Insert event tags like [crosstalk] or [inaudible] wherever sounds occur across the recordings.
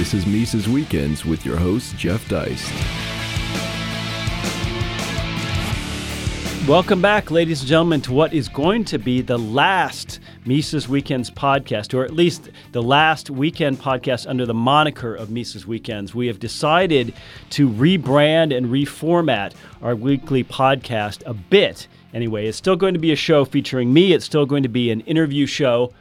This is Mises Weekends with your host, Jeff Deist. Welcome back, ladies and gentlemen, to what is going to be the last Mises Weekends podcast, or at least the last weekend podcast under the moniker of Mises Weekends. We have decided to rebrand and reformat our weekly podcast a bit. Anyway, it's still going to be a show featuring me, it's still going to be an interview show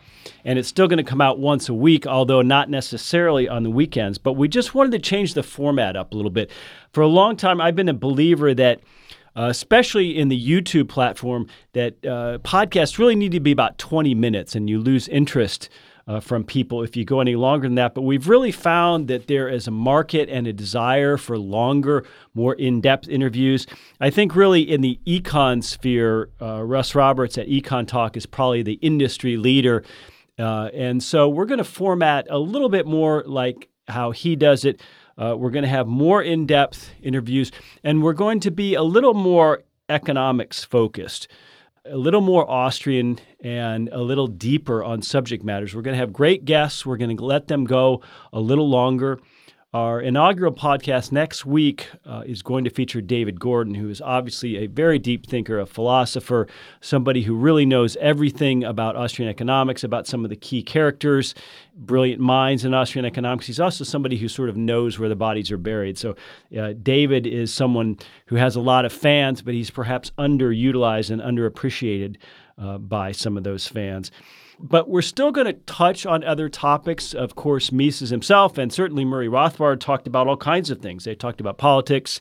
and it's still going to come out once a week, although not necessarily on the weekends. But we just wanted to change the format up a little bit. For a long time, I've been a believer that uh, especially in the YouTube platform, that uh, podcasts really need to be about 20 minutes and you lose interest. Uh, from people if you go any longer than that. But we've really found that there is a market and a desire for longer, more in depth interviews. I think, really, in the econ sphere, uh, Russ Roberts at Econ Talk is probably the industry leader. Uh, and so we're going to format a little bit more like how he does it. Uh, we're going to have more in depth interviews, and we're going to be a little more economics focused, a little more Austrian, and a little deeper on subject matters. We're going to have great guests. We're going to let them go a little longer. Our inaugural podcast next week uh, is going to feature David Gordon, who is obviously a very deep thinker, a philosopher, somebody who really knows everything about Austrian economics, about some of the key characters, brilliant minds in Austrian economics. He's also somebody who sort of knows where the bodies are buried. So, uh, David is someone who has a lot of fans, but he's perhaps underutilized and underappreciated uh, by some of those fans. But we're still going to touch on other topics. Of course, Mises himself and certainly Murray Rothbard talked about all kinds of things. They talked about politics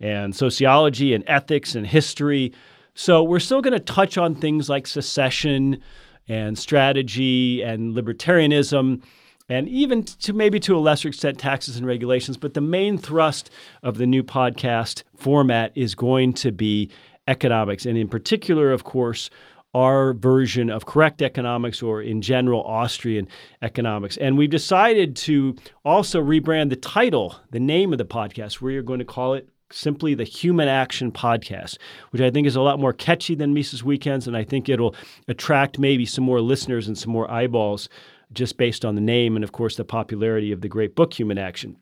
and sociology and ethics and history. So we're still going to touch on things like secession and strategy and libertarianism and even to maybe to a lesser extent taxes and regulations. But the main thrust of the new podcast format is going to be economics, and in particular, of course, our version of correct economics or in general Austrian economics. And we've decided to also rebrand the title, the name of the podcast. We are going to call it simply the Human Action Podcast, which I think is a lot more catchy than Mises Weekends. And I think it'll attract maybe some more listeners and some more eyeballs just based on the name and, of course, the popularity of the great book Human Action.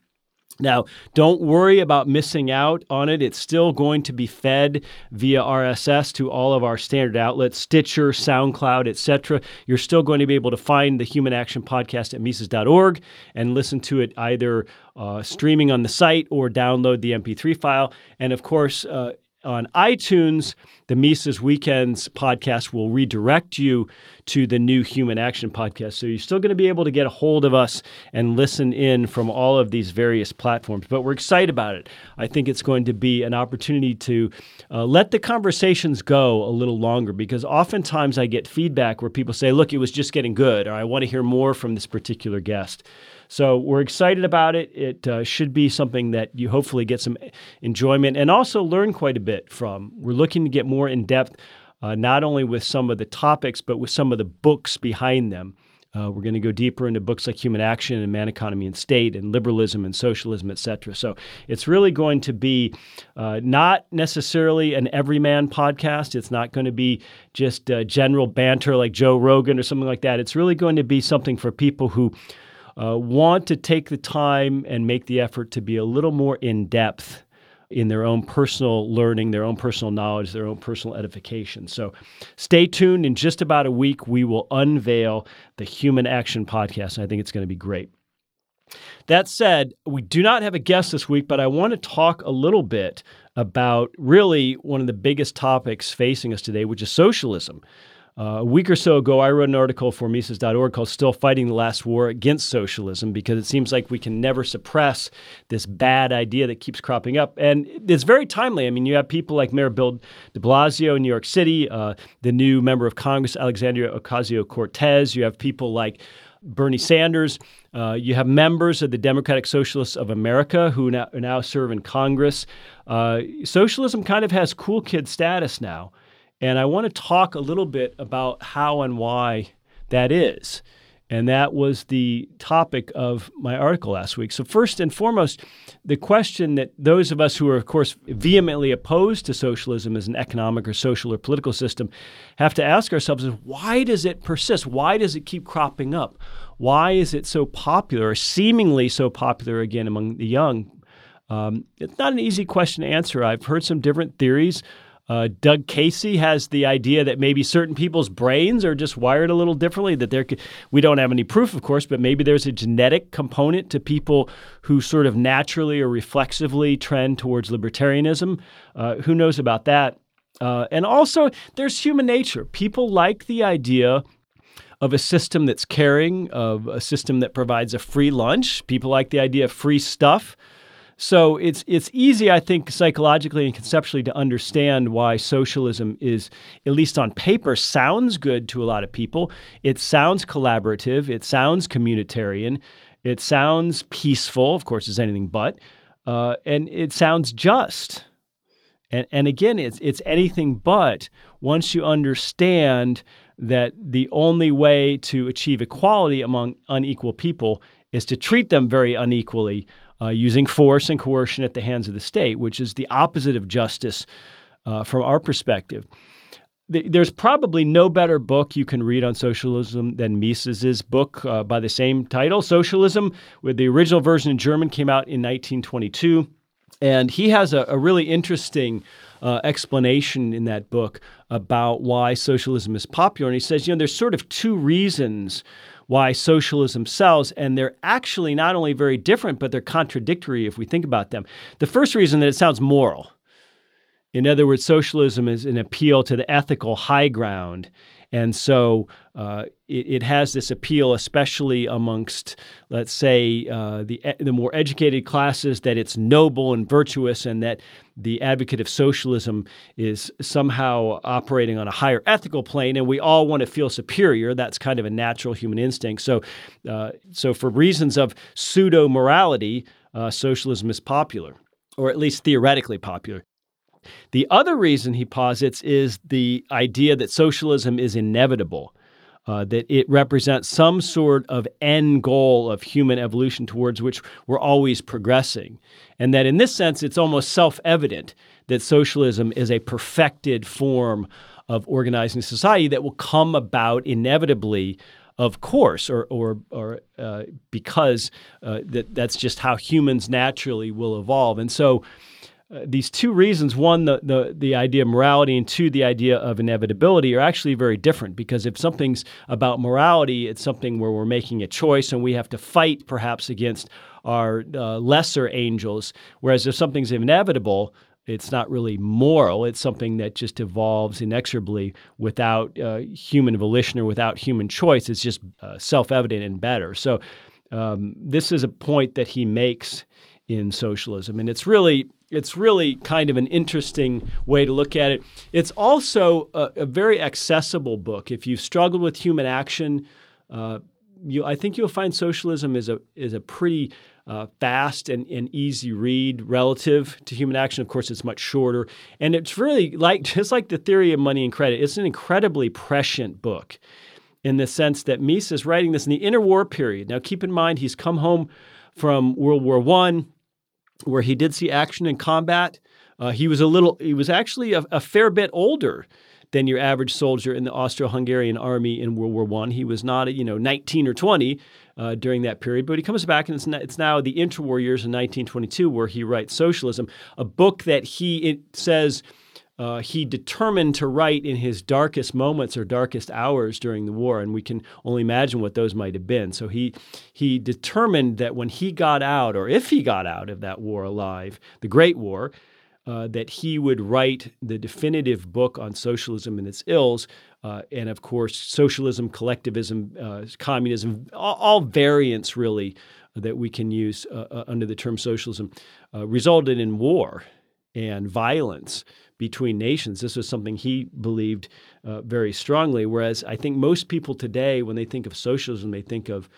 Now, don't worry about missing out on it. It's still going to be fed via RSS to all of our standard outlets, Stitcher, SoundCloud, etc. You're still going to be able to find the Human Action Podcast at Mises.org and listen to it either uh, streaming on the site or download the MP3 file. And of course, uh, on iTunes, the Mises Weekends podcast will redirect you to the new Human Action podcast. So you're still going to be able to get a hold of us and listen in from all of these various platforms. But we're excited about it. I think it's going to be an opportunity to uh, let the conversations go a little longer because oftentimes I get feedback where people say, look, it was just getting good, or I want to hear more from this particular guest. So we're excited about it. It uh, should be something that you hopefully get some enjoyment and also learn quite a bit from. We're looking to get more in depth, uh, not only with some of the topics, but with some of the books behind them. Uh, we're going to go deeper into books like Human Action and Man, Economy, and State, and Liberalism and Socialism, et cetera. So it's really going to be uh, not necessarily an everyman podcast. It's not going to be just uh, general banter like Joe Rogan or something like that. It's really going to be something for people who uh, want to take the time and make the effort to be a little more in depth in their own personal learning, their own personal knowledge, their own personal edification. So stay tuned. In just about a week, we will unveil the Human Action Podcast. and I think it's going to be great. That said, we do not have a guest this week, but I want to talk a little bit about really one of the biggest topics facing us today, which is socialism. Uh, a week or so ago, I wrote an article for Mises.org called Still Fighting the Last War Against Socialism because it seems like we can never suppress this bad idea that keeps cropping up. And it's very timely. I mean, you have people like Mayor Bill de Blasio in New York City, uh, the new member of Congress, Alexandria Ocasio Cortez. You have people like Bernie Sanders. Uh, you have members of the Democratic Socialists of America who now, now serve in Congress. Uh, socialism kind of has cool kid status now. And I want to talk a little bit about how and why that is. And that was the topic of my article last week. So, first and foremost, the question that those of us who are, of course, vehemently opposed to socialism as an economic or social or political system have to ask ourselves is why does it persist? Why does it keep cropping up? Why is it so popular, or seemingly so popular again among the young? Um, it's not an easy question to answer. I've heard some different theories. Uh, Doug Casey has the idea that maybe certain people's brains are just wired a little differently. That there, we don't have any proof, of course, but maybe there's a genetic component to people who sort of naturally or reflexively trend towards libertarianism. Uh, who knows about that? Uh, and also, there's human nature. People like the idea of a system that's caring, of a system that provides a free lunch. People like the idea of free stuff. So it's it's easy, I think, psychologically and conceptually to understand why socialism is, at least on paper, sounds good to a lot of people. It sounds collaborative. It sounds communitarian. It sounds peaceful. Of course, it's anything but, uh, and it sounds just. And and again, it's it's anything but once you understand that the only way to achieve equality among unequal people is to treat them very unequally uh, using force and coercion at the hands of the state, which is the opposite of justice uh, from our perspective. There's probably no better book you can read on socialism than Mises's book uh, by the same title, Socialism, with the original version in German came out in 1922. And he has a, a really interesting uh, explanation in that book about why socialism is popular. And he says, you know, there's sort of two reasons why socialism sells. And they're actually not only very different, but they're contradictory if we think about them. The first reason that it sounds moral. In other words, socialism is an appeal to the ethical high ground. And so uh, it, it, has this appeal, especially amongst, let's say, uh, the, the more educated classes, that it's noble and virtuous, and that the advocate of socialism is somehow operating on a higher ethical plane, and we all want to feel superior. That's kind of a natural human instinct. So, uh, so for reasons of pseudo morality, uh, socialism is popular, or at least theoretically popular. The other reason he posits is the idea that socialism is inevitable. Uh, that it represents some sort of end goal of human evolution towards which we're always progressing. And that in this sense, it's almost self evident that socialism is a perfected form of organizing society that will come about inevitably, of course, or, or, or uh, because uh, that, that's just how humans naturally will evolve. And so, uh, these two reasons one the, the the idea of morality and two the idea of inevitability are actually very different because if something's about morality it's something where we're making a choice and we have to fight perhaps against our uh, lesser angels. Whereas if something's inevitable it's not really moral it's something that just evolves inexorably without uh, human volition or without human choice. It's just uh, self-evident and better. So um, this is a point that he makes in socialism and it's really it's really kind of an interesting way to look at it. It's also a, a very accessible book. If you've struggled with human action, uh, you, I think you'll find socialism is a is a pretty uh, fast and, and easy read relative to human action. Of course, it's much shorter, and it's really like [laughs] just like the theory of money and credit. It's an incredibly prescient book, in the sense that Mises is writing this in the interwar period. Now, keep in mind he's come home from World War One where he did see action in combat. Uh, he was a little, he was actually a, a, fair bit older than your average soldier in the Austro-Hungarian army in World War One. He was not, you know, 19 or 20 uh, during that period, but he comes back and it's, it's now the interwar years in 1922 where he writes Socialism, a book that he it says uh, he determined to write in his darkest moments or darkest hours during the war, and we can only imagine what those might have been. So he he determined that when he got out, or if he got out of that war alive, the Great War, uh, that he would write the definitive book on socialism and its ills, uh, and of course, socialism, collectivism, uh, communism, all, all, variants really that we can use uh, uh, under the term socialism, resulted in war and violence between nations. This was something he believed uh, very strongly. Whereas I think most people today, when they think of socialism, they think of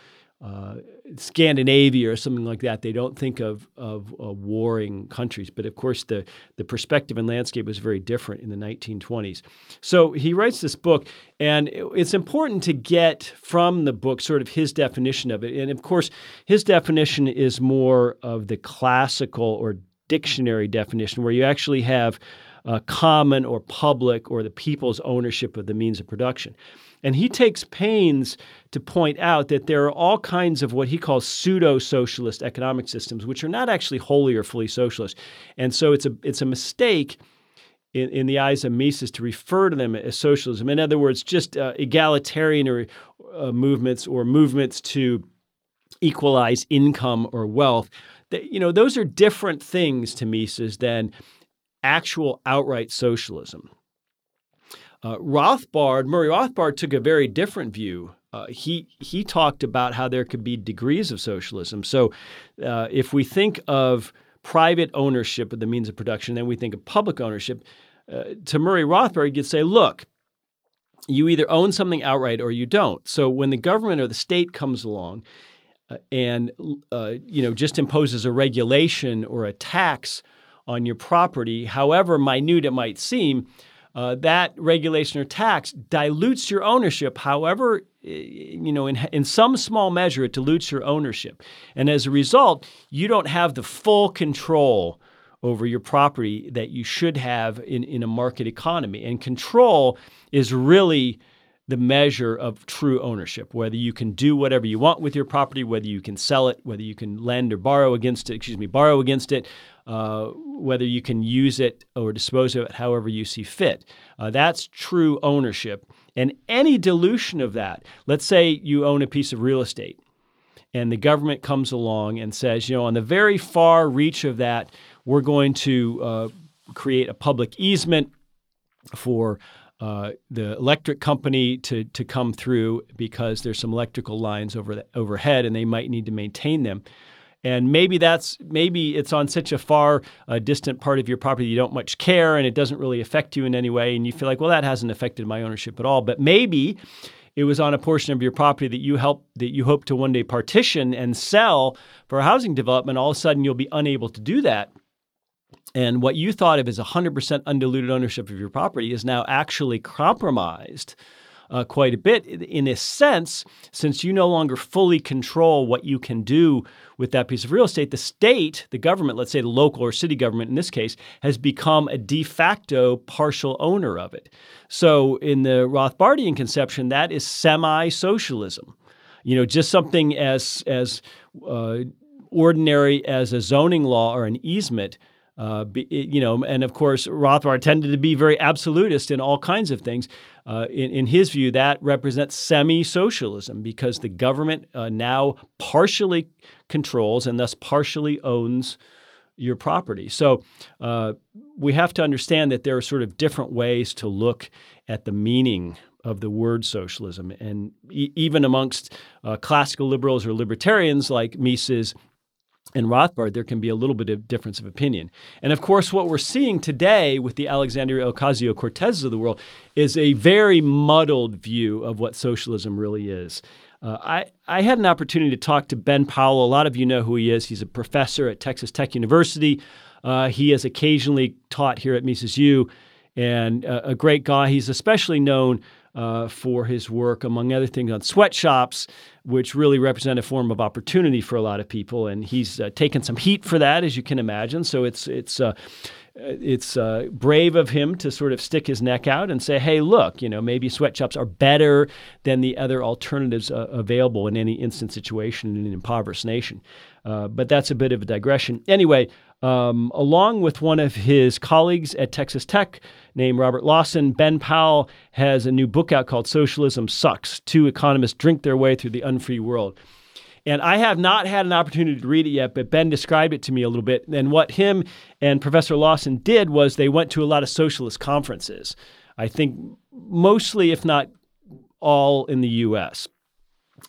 uh, Scandinavia or something like that. They don't think of of uh, warring countries, but of course the the perspective and landscape was very different in the 1920s. So he writes this book, and it's important to get from the book sort of his definition of it. And of course, his definition is more of the classical or dictionary definition, where you actually have uh, common or public or the people's ownership of the means of production. And he takes pains to point out that there are all kinds of what he calls pseudo socialist economic systems, which are not actually wholly or fully socialist. And so it's a, it's a mistake. In, in the eyes of Mises, to refer to them as socialism. In other words, just uh, egalitarian or, uh, movements or movements to equalize income or wealth. That, you know, those are different things to Mises than actual outright socialism. Uh, Rothbard, Murray Rothbard took a very different view. Uh, he he talked about how there could be degrees of socialism. So, uh, if we think of private ownership of the means of production, then we think of public ownership. Uh, to Murray Rothbard, you'd say, look, you either own something outright or you don't. So when the government or the state comes along uh, and uh, you know just imposes a regulation or a tax on your property, however minute it might seem, uh, that regulation or tax dilutes your ownership. However, you know, in, in some small measure, it dilutes your ownership. And as a result, you don't have the full control over your property that you should have in, in a market economy. And control is really the measure of true ownership, whether you can do whatever you want with your property, whether you can sell it, whether you can lend or borrow against it, excuse me, borrow against it, uh, whether you can use it or dispose of it however you see fit. Uh, that's true ownership. And any dilution of that, let's say you own a piece of real estate and the government comes along and says, you know, on the very far reach of that, we're going to uh, create a public easement for uh, the electric company to to come through because there's some electrical lines over the, overhead and they might need to maintain them. And maybe that's maybe it's on such a far uh, distant part of your property you don't much care and it doesn't really affect you in any way and you feel like well that hasn't affected my ownership at all. But maybe it was on a portion of your property that you help that you hope to one day partition and sell for a housing development. All of a sudden you'll be unable to do that and what you thought of as 100% undiluted ownership of your property is now actually compromised uh, quite a bit in a sense, since you no longer fully control what you can do with that piece of real estate. The state, the government, let's say the local or city government in this case, has become a de facto partial owner of it. So, in the Rothbardian conception, that is semi socialism. You know, just something as, as uh, ordinary as a zoning law or an easement uh, be, you know, and of course, Rothbard tended to be very absolutist in all kinds of things. Uh, in, in, his view, that represents semi socialism because the government uh, now partially controls and thus partially owns your property. So uh, we have to understand that there are sort of different ways to look at the meaning of the word socialism. And e- even amongst uh, classical liberals or libertarians like Mises and Rothbard, there can be a little bit of difference of opinion. And of course, what we're seeing today with the Alexandria Ocasio Cortezes of the world is a very muddled view of what socialism really is. Uh, I, I had an opportunity to talk to Ben Powell. A lot of you know who he is. He's a professor at Texas Tech University. Uh, he has occasionally taught here at Mises U, and uh, a great guy. He's especially known uh, for his work, among other things, on sweatshops, which really represent a form of opportunity for a lot of people. And he's uh, taken some heat for that, as you can imagine. So it's it's uh, it's uh, brave of him to sort of stick his neck out and say, "Hey, look, you know, maybe sweatshops are better than the other alternatives uh, available in any instant situation in an impoverished nation." Uh, but that's a bit of a digression. Anyway, um, along with one of his colleagues at Texas Tech named Robert Lawson, Ben Powell has a new book out called Socialism Sucks Two Economists Drink Their Way Through the Unfree World. And I have not had an opportunity to read it yet, but Ben described it to me a little bit. And what him and Professor Lawson did was they went to a lot of socialist conferences. I think mostly, if not all, in the US.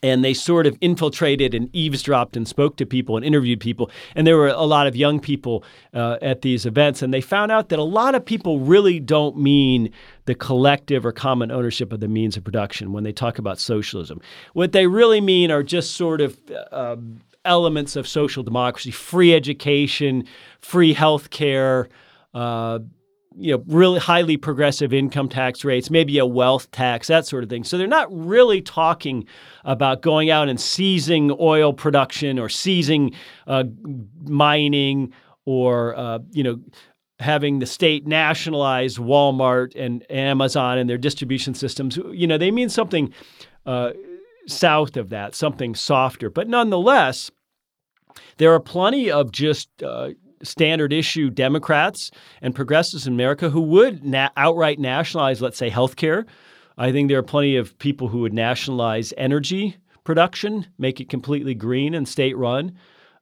And they sort of infiltrated and eavesdropped and spoke to people and interviewed people. And there were a lot of young people uh, at these events, and they found out that a lot of people really don't mean the collective or common ownership of the means of production when they talk about socialism. What they really mean are just sort of uh, elements of social democracy: free education, free health care. Uh, you know, really highly progressive income tax rates, maybe a wealth tax, that sort of thing. So they're not really talking about going out and seizing oil production or seizing uh, mining or, uh, you know, having the state nationalize Walmart and Amazon and their distribution systems. You know, they mean something uh, south of that, something softer. But nonetheless, there are plenty of just uh, standard issue Democrats and progressives in America who would na- outright nationalize, let's say, healthcare. I think there are plenty of people who would nationalize energy production, make it completely green and state run.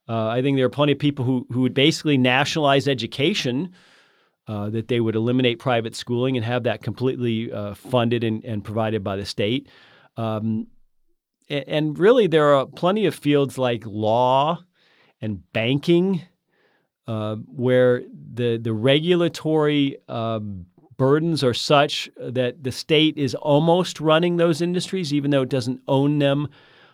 Uh, I think there are plenty of people who, who would basically nationalize education, uh, that they would eliminate private schooling and have that completely uh, funded and, and, provided by the state. Um, and, and really, there are plenty of fields like law and banking uh, where the the regulatory um, burdens are such that the state is almost running those industries, even though it doesn't own them.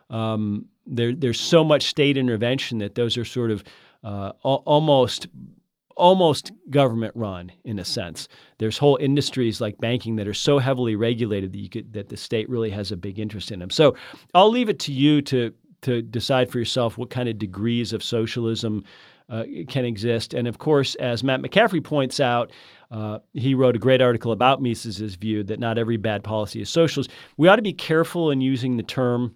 Um, there, there's so much state intervention that those are sort of uh, almost almost government run in a sense. There's whole industries like banking that are so heavily regulated that you could that the state really has a big interest in them. So I'll leave it to you to to decide for yourself what kind of degrees of socialism uh, can exist. And of course, as Matt McCaffrey points out, uh, he wrote a great article about Mises' view that not every bad policy is socialist. We ought to be careful in using the term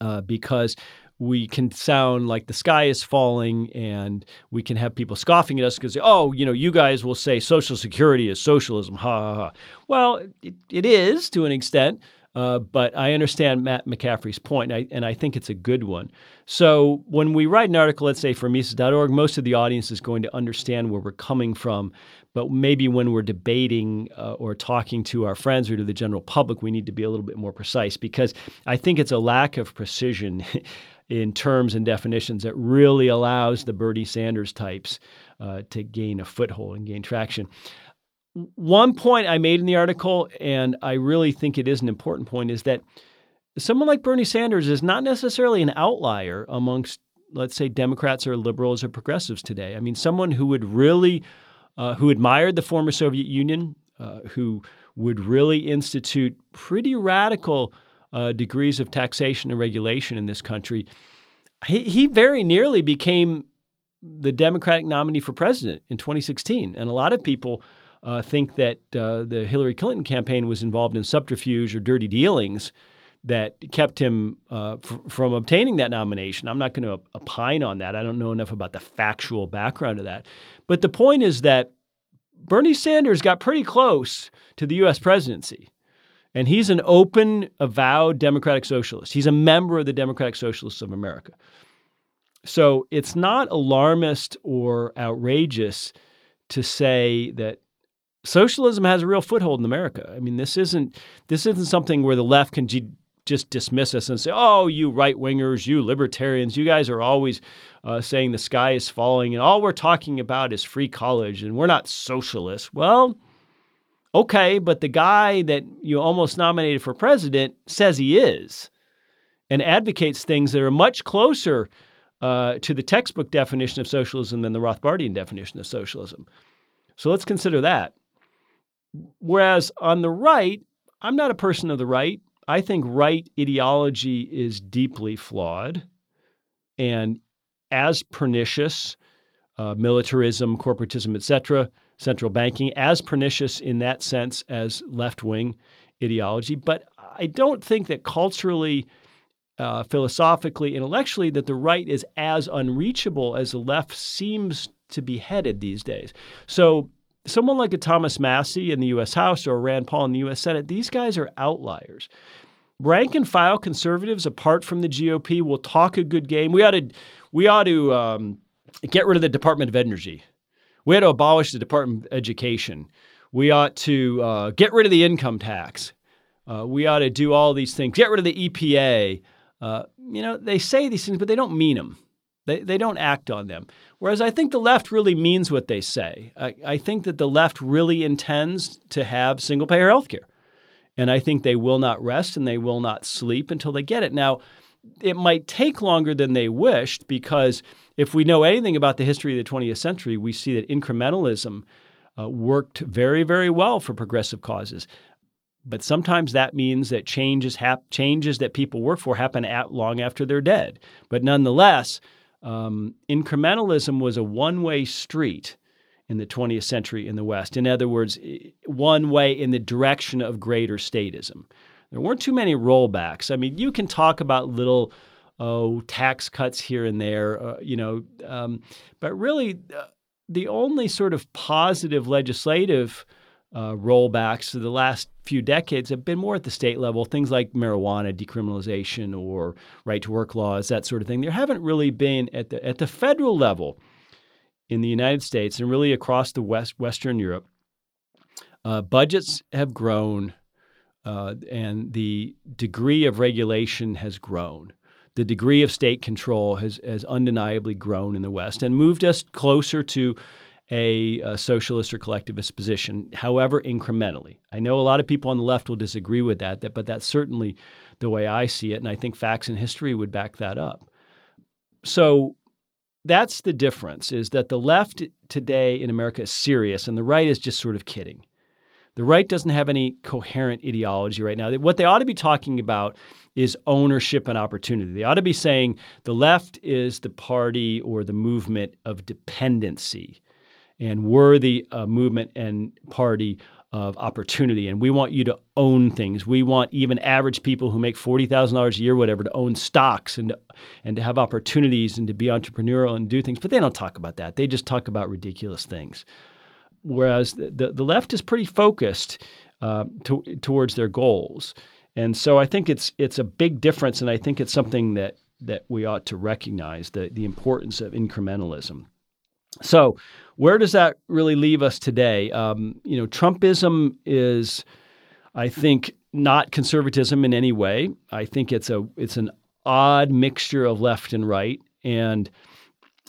uh, because we can sound like the sky is falling and we can have people scoffing at us because, oh, you know, you guys will say Social Security is socialism. Ha ha ha. Well, it, it is to an extent. Uh, but I understand Matt McCaffrey's point, and I, and I, think it's a good one. So when we write an article, let's say for Mises.org, most of the audience is going to understand where we're coming from. But maybe when we're debating uh, or talking to our friends or to the general public, we need to be a little bit more precise because I think it's a lack of precision [laughs] in terms and definitions that really allows the Bernie Sanders types uh, to gain a foothold and gain traction one point I made in the article, and I really think it is an important point, is that someone like Bernie Sanders is not necessarily an outlier amongst, let's say, Democrats or liberals or progressives today. I mean, someone who would really, uh, who admired the former Soviet Union, uh, who would really institute pretty radical uh, degrees of taxation and regulation in this country. He, he very nearly became the Democratic nominee for president in 2016. And a lot of people uh, think that uh, the Hillary Clinton campaign was involved in subterfuge or dirty dealings that kept him uh, f- from obtaining that nomination. I'm not going to opine on that. I don't know enough about the factual background of that. But the point is that Bernie Sanders got pretty close to the U.S. presidency. And he's an open, avowed Democratic Socialist. He's a member of the Democratic Socialists of America. So it's not alarmist or outrageous to say that socialism has a real foothold in America. I mean, this isn't this isn't something where the left can g- just dismiss us and say, "Oh, you right wingers, you libertarians, you guys are always uh, saying the sky is falling, and all we're talking about is free college, and we're not socialists." Well, okay, but the guy that you almost nominated for president says he is, and advocates things that are much closer uh, to the textbook definition of socialism than the Rothbardian definition of socialism. So let's consider that. Whereas on the right, I'm not a person of the right. I think right ideology is deeply flawed and as pernicious, uh, militarism, corporatism, etc., central banking, as pernicious in that sense as left wing ideology. But I don't think that culturally, uh, philosophically, intellectually, that the right is as unreachable as the left seems to be headed these days. So someone like a Thomas Massie in the U.S. House or Rand Paul in the U.S. Senate, these guys are outliers. Rank and file conservatives, apart from the GOP, will talk a good game. We ought to, we ought to um, get rid of the Department of Energy. We ought to abolish the Department of Education. We ought to uh, get rid of the income tax. Uh, we ought to do all these things. Get rid of the EPA. uh, you know, they say these things, but they don't mean them. They, they don't act on them. Whereas I think the left really means what they say. I, I think that the left really intends to have single payer health care. And I think they will not rest and they will not sleep until they get it. Now, it might take longer than they wished because if we know anything about the history of the 20th century, we see that incrementalism uh, worked very, very well for progressive causes. But sometimes that means that changes hap- changes that people work for happen at long after they're dead. But nonetheless, um, incrementalism was a one-way street in the 20th century in the West. In other words, one way in the direction of greater statism. There weren't too many rollbacks. I mean, you can talk about little oh tax cuts here and there, uh, you know, um, but really uh, the only sort of positive legislative uh, rollbacks of the last few decades have been more at the state level, things like marijuana decriminalization or right to work laws, that sort of thing. There haven't really been at the at the federal level in the United States and really across the West Western Europe. Uh, budgets have grown, uh, and the degree of regulation has grown. The degree of state control has, has undeniably grown in the West and moved us closer to a, a, socialist or collectivist position, however incrementally. I know a lot of people on the left will disagree with that, that, but that's certainly the way I see it, and I think facts and history would back that up. So that's the difference: is that the left today in America is serious, and the right is just sort of kidding. The right doesn't have any coherent ideology right now. What they ought to be talking about is ownership and opportunity. They ought to be saying the left is the party or the movement of dependency and we're the uh, movement and party of opportunity. And we want you to own things. We want even average people who make $40,000 a year, whatever, to own stocks and, and to have opportunities and to be entrepreneurial and do things. But they don't talk about that. They just talk about ridiculous things. Whereas the, the left is pretty focused uh, to, towards their goals. And so I think it's it's a big difference, and I think it's something that that we ought to recognize the the importance of incrementalism. So, where does that really leave us today? Um, you know, Trumpism is, I think, not conservatism in any way. I think it's a it's an odd mixture of left and right, and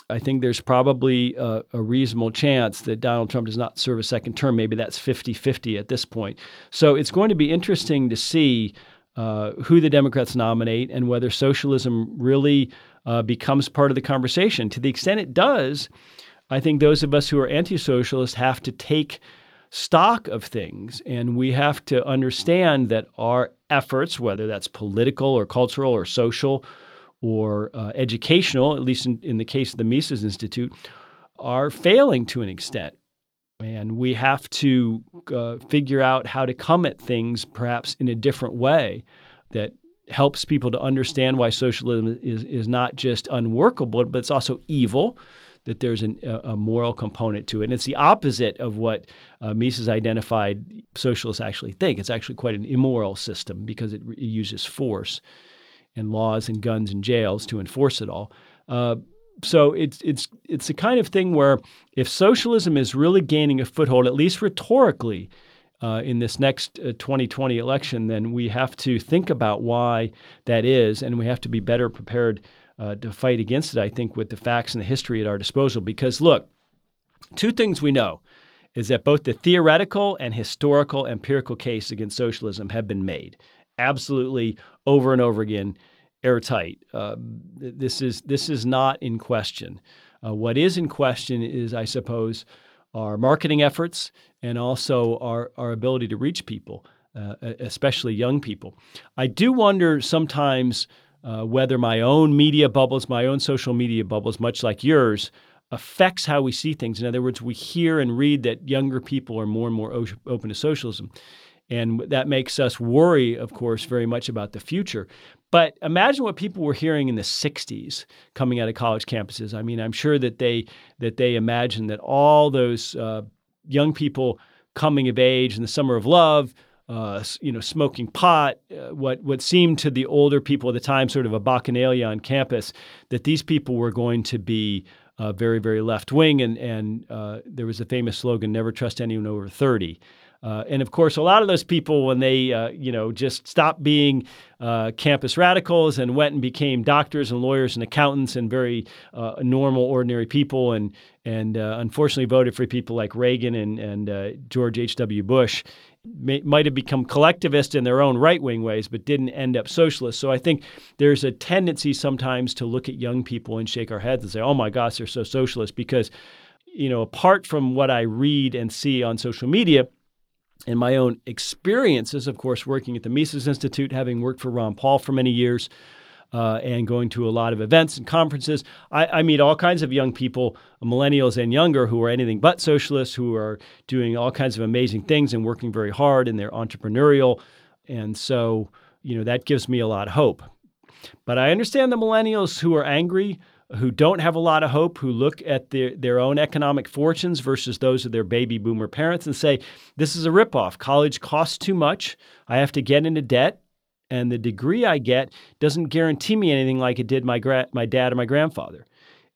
I think there's probably a, a, reasonable chance that Donald Trump does not serve a second term. Maybe that's 50 50 at this point. So it's going to be interesting to see uh, who the Democrats nominate and whether socialism really uh, becomes part of the conversation. To the extent it does, I think those of us who are anti socialist have to take stock of things and we have to understand that our efforts, whether that's political or cultural or social or uh, educational, at least in, in the case of the Mises Institute, are failing to an extent. And we have to uh, figure out how to come at things perhaps in a different way that helps people to understand why socialism is, is not just unworkable, but it's also evil that there's an, a, moral component to it. And it's the opposite of what uh, Mises identified socialists actually think. It's actually quite an immoral system because it, it uses force and laws and guns and jails to enforce it all. Uh, so it's it's it's the kind of thing where if socialism is really gaining a foothold, at least rhetorically, uh, in this next uh, 2020 election, then we have to think about why that is, and we have to be better prepared uh, to fight against it, I think, with the facts and the history at our disposal. Because look, two things we know is that both the theoretical and historical empirical case against socialism have been made absolutely over and over again, airtight. Uh, this is this is not in question. Uh, what is in question is, I suppose, our marketing efforts and also our, our ability to reach people, uh, especially young people. I do wonder sometimes uh, whether my own media bubbles, my own social media bubbles, much like yours, affects how we see things. In other words, we hear and read that younger people are more and more o- open to socialism. And that makes us worry, of course, very much about the future. But imagine what people were hearing in the 60s coming out of college campuses. I mean, I'm sure that they that they imagined that all those uh, young people coming of age in the summer of love uh, you know, smoking pot, uh, what what seemed to the older people at the time sort of a bacchanalia on campus, that these people were going to be uh, very very left wing, and and uh, there was a famous slogan, "Never trust anyone over 30." Uh, and of course, a lot of those people, when they, uh, you know, just stopped being uh, campus radicals and went and became doctors and lawyers and accountants and very uh, normal, ordinary people, and and uh, unfortunately voted for people like Reagan and and uh, George H. W. Bush, may, might have become collectivist in their own right wing ways, but didn't end up socialist. So I think there's a tendency sometimes to look at young people and shake our heads and say, "Oh my gosh, they're so socialist," because you know, apart from what I read and see on social media in my own experiences, of course, working at the Mises Institute, having worked for Ron Paul for many years, uh, and going to a lot of events and conferences, I, I, meet all kinds of young people, millennials and younger, who are anything but socialists, who are doing all kinds of amazing things and working very hard, and they're entrepreneurial. And so, you know, that gives me a lot of hope. But I understand the millennials who are angry who don't have a lot of hope, who look at their, their own economic fortunes versus those of their baby boomer parents and say, this is a ripoff. College costs too much. I have to get into debt. And the degree I get doesn't guarantee me anything like it did my, gra- my dad or my grandfather.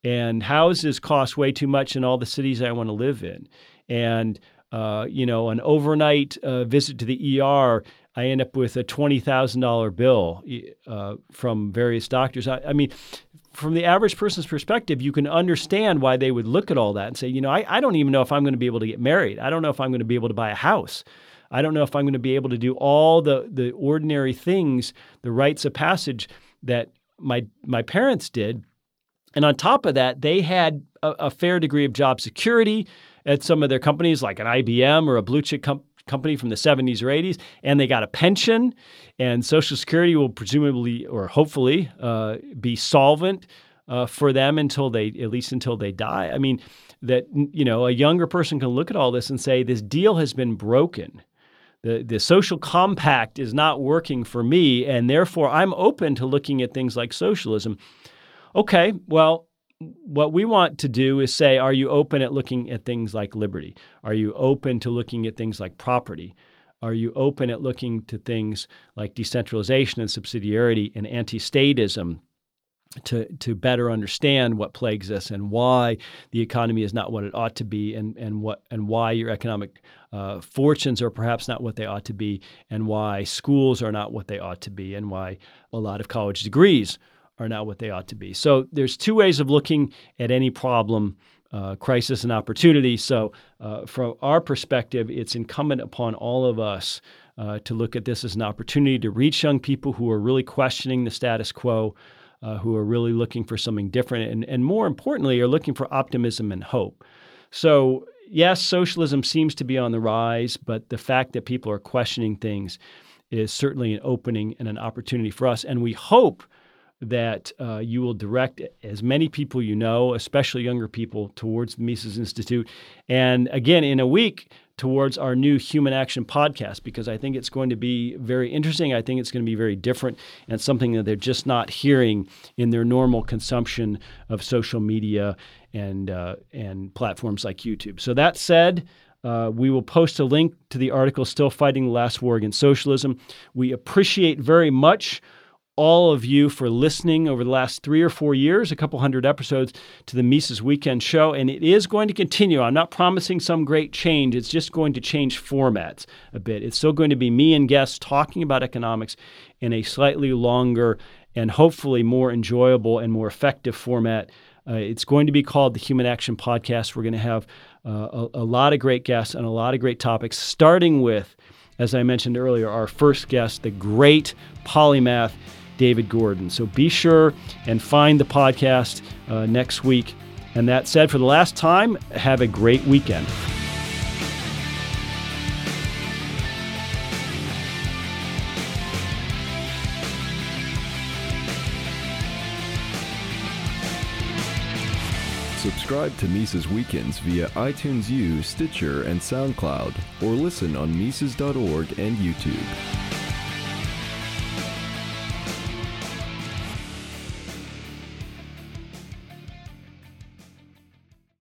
And houses cost way too much in all the cities I want to live in. And, uh, you know, an overnight uh, visit to the ER I end up with a twenty thousand dollar bill uh, from various doctors. I, I, mean, from the average person's perspective, you can understand why they would look at all that and say, you know, I, I don't even know if I'm going to be able to get married. I don't know if I'm going to be able to buy a house. I don't know if I'm going to be able to do all the the ordinary things, the rites of passage that my my parents did. And on top of that, they had a, a fair degree of job security at some of their companies, like an IBM or a blue chip com- company from the 70s or 80s, and they got a pension, and Social Security will presumably or hopefully uh, be solvent uh, for them until they, at least until they die. I mean, that you know, a younger person can look at all this and say, this deal has been broken. The, the social compact is not working for me, and therefore I'm open to looking at things like socialism. Okay, well, what we want to do is say, are you open at looking at things like liberty? Are you open to looking at things like property? Are you open at looking to things like decentralization and subsidiarity and anti statism to, to better understand what plagues us and why the economy is not what it ought to be and, and, what, and why your economic uh, fortunes are perhaps not what they ought to be and why schools are not what they ought to be and why a lot of college degrees are not what they ought to be. So there's two ways of looking at any problem. Uh, crisis and opportunity. So, uh, from our perspective, it's incumbent upon all of us uh, to look at this as an opportunity to reach young people who are really questioning the status quo, uh, who are really looking for something different, and, and more importantly, are looking for optimism and hope. So, yes, socialism seems to be on the rise, but the fact that people are questioning things is certainly an opening and an opportunity for us. And we hope that uh, you will direct as many people you know, especially younger people, towards the Mises Institute. And again, in a week, towards our new Human Action podcast, because I think it's going to be very interesting. I think it's going to be very different and something that they're just not hearing in their normal consumption of social media and, uh, and platforms like YouTube. So, that said, uh, we will post a link to the article Still Fighting the Last War Against Socialism. We appreciate very much all of you for listening over the last three or four years, a couple hundred episodes to the Mises Weekend Show. And it is going to continue. I'm not promising some great change, it's just going to change formats a bit. It's still going to be me and guests talking about economics in a slightly longer and hopefully more enjoyable and more effective format. Uh, it's going to be called the Human Action Podcast. We're going to have uh, a, a lot of great guests and a lot of great topics, starting with, as I mentioned earlier, our first guest, the great polymath David Gordon. So be sure and find the podcast uh, next week. And that said, for the last time, have a great weekend. Subscribe to Mises Weekends via iTunes U, Stitcher, and SoundCloud, or listen on Mises.org and YouTube.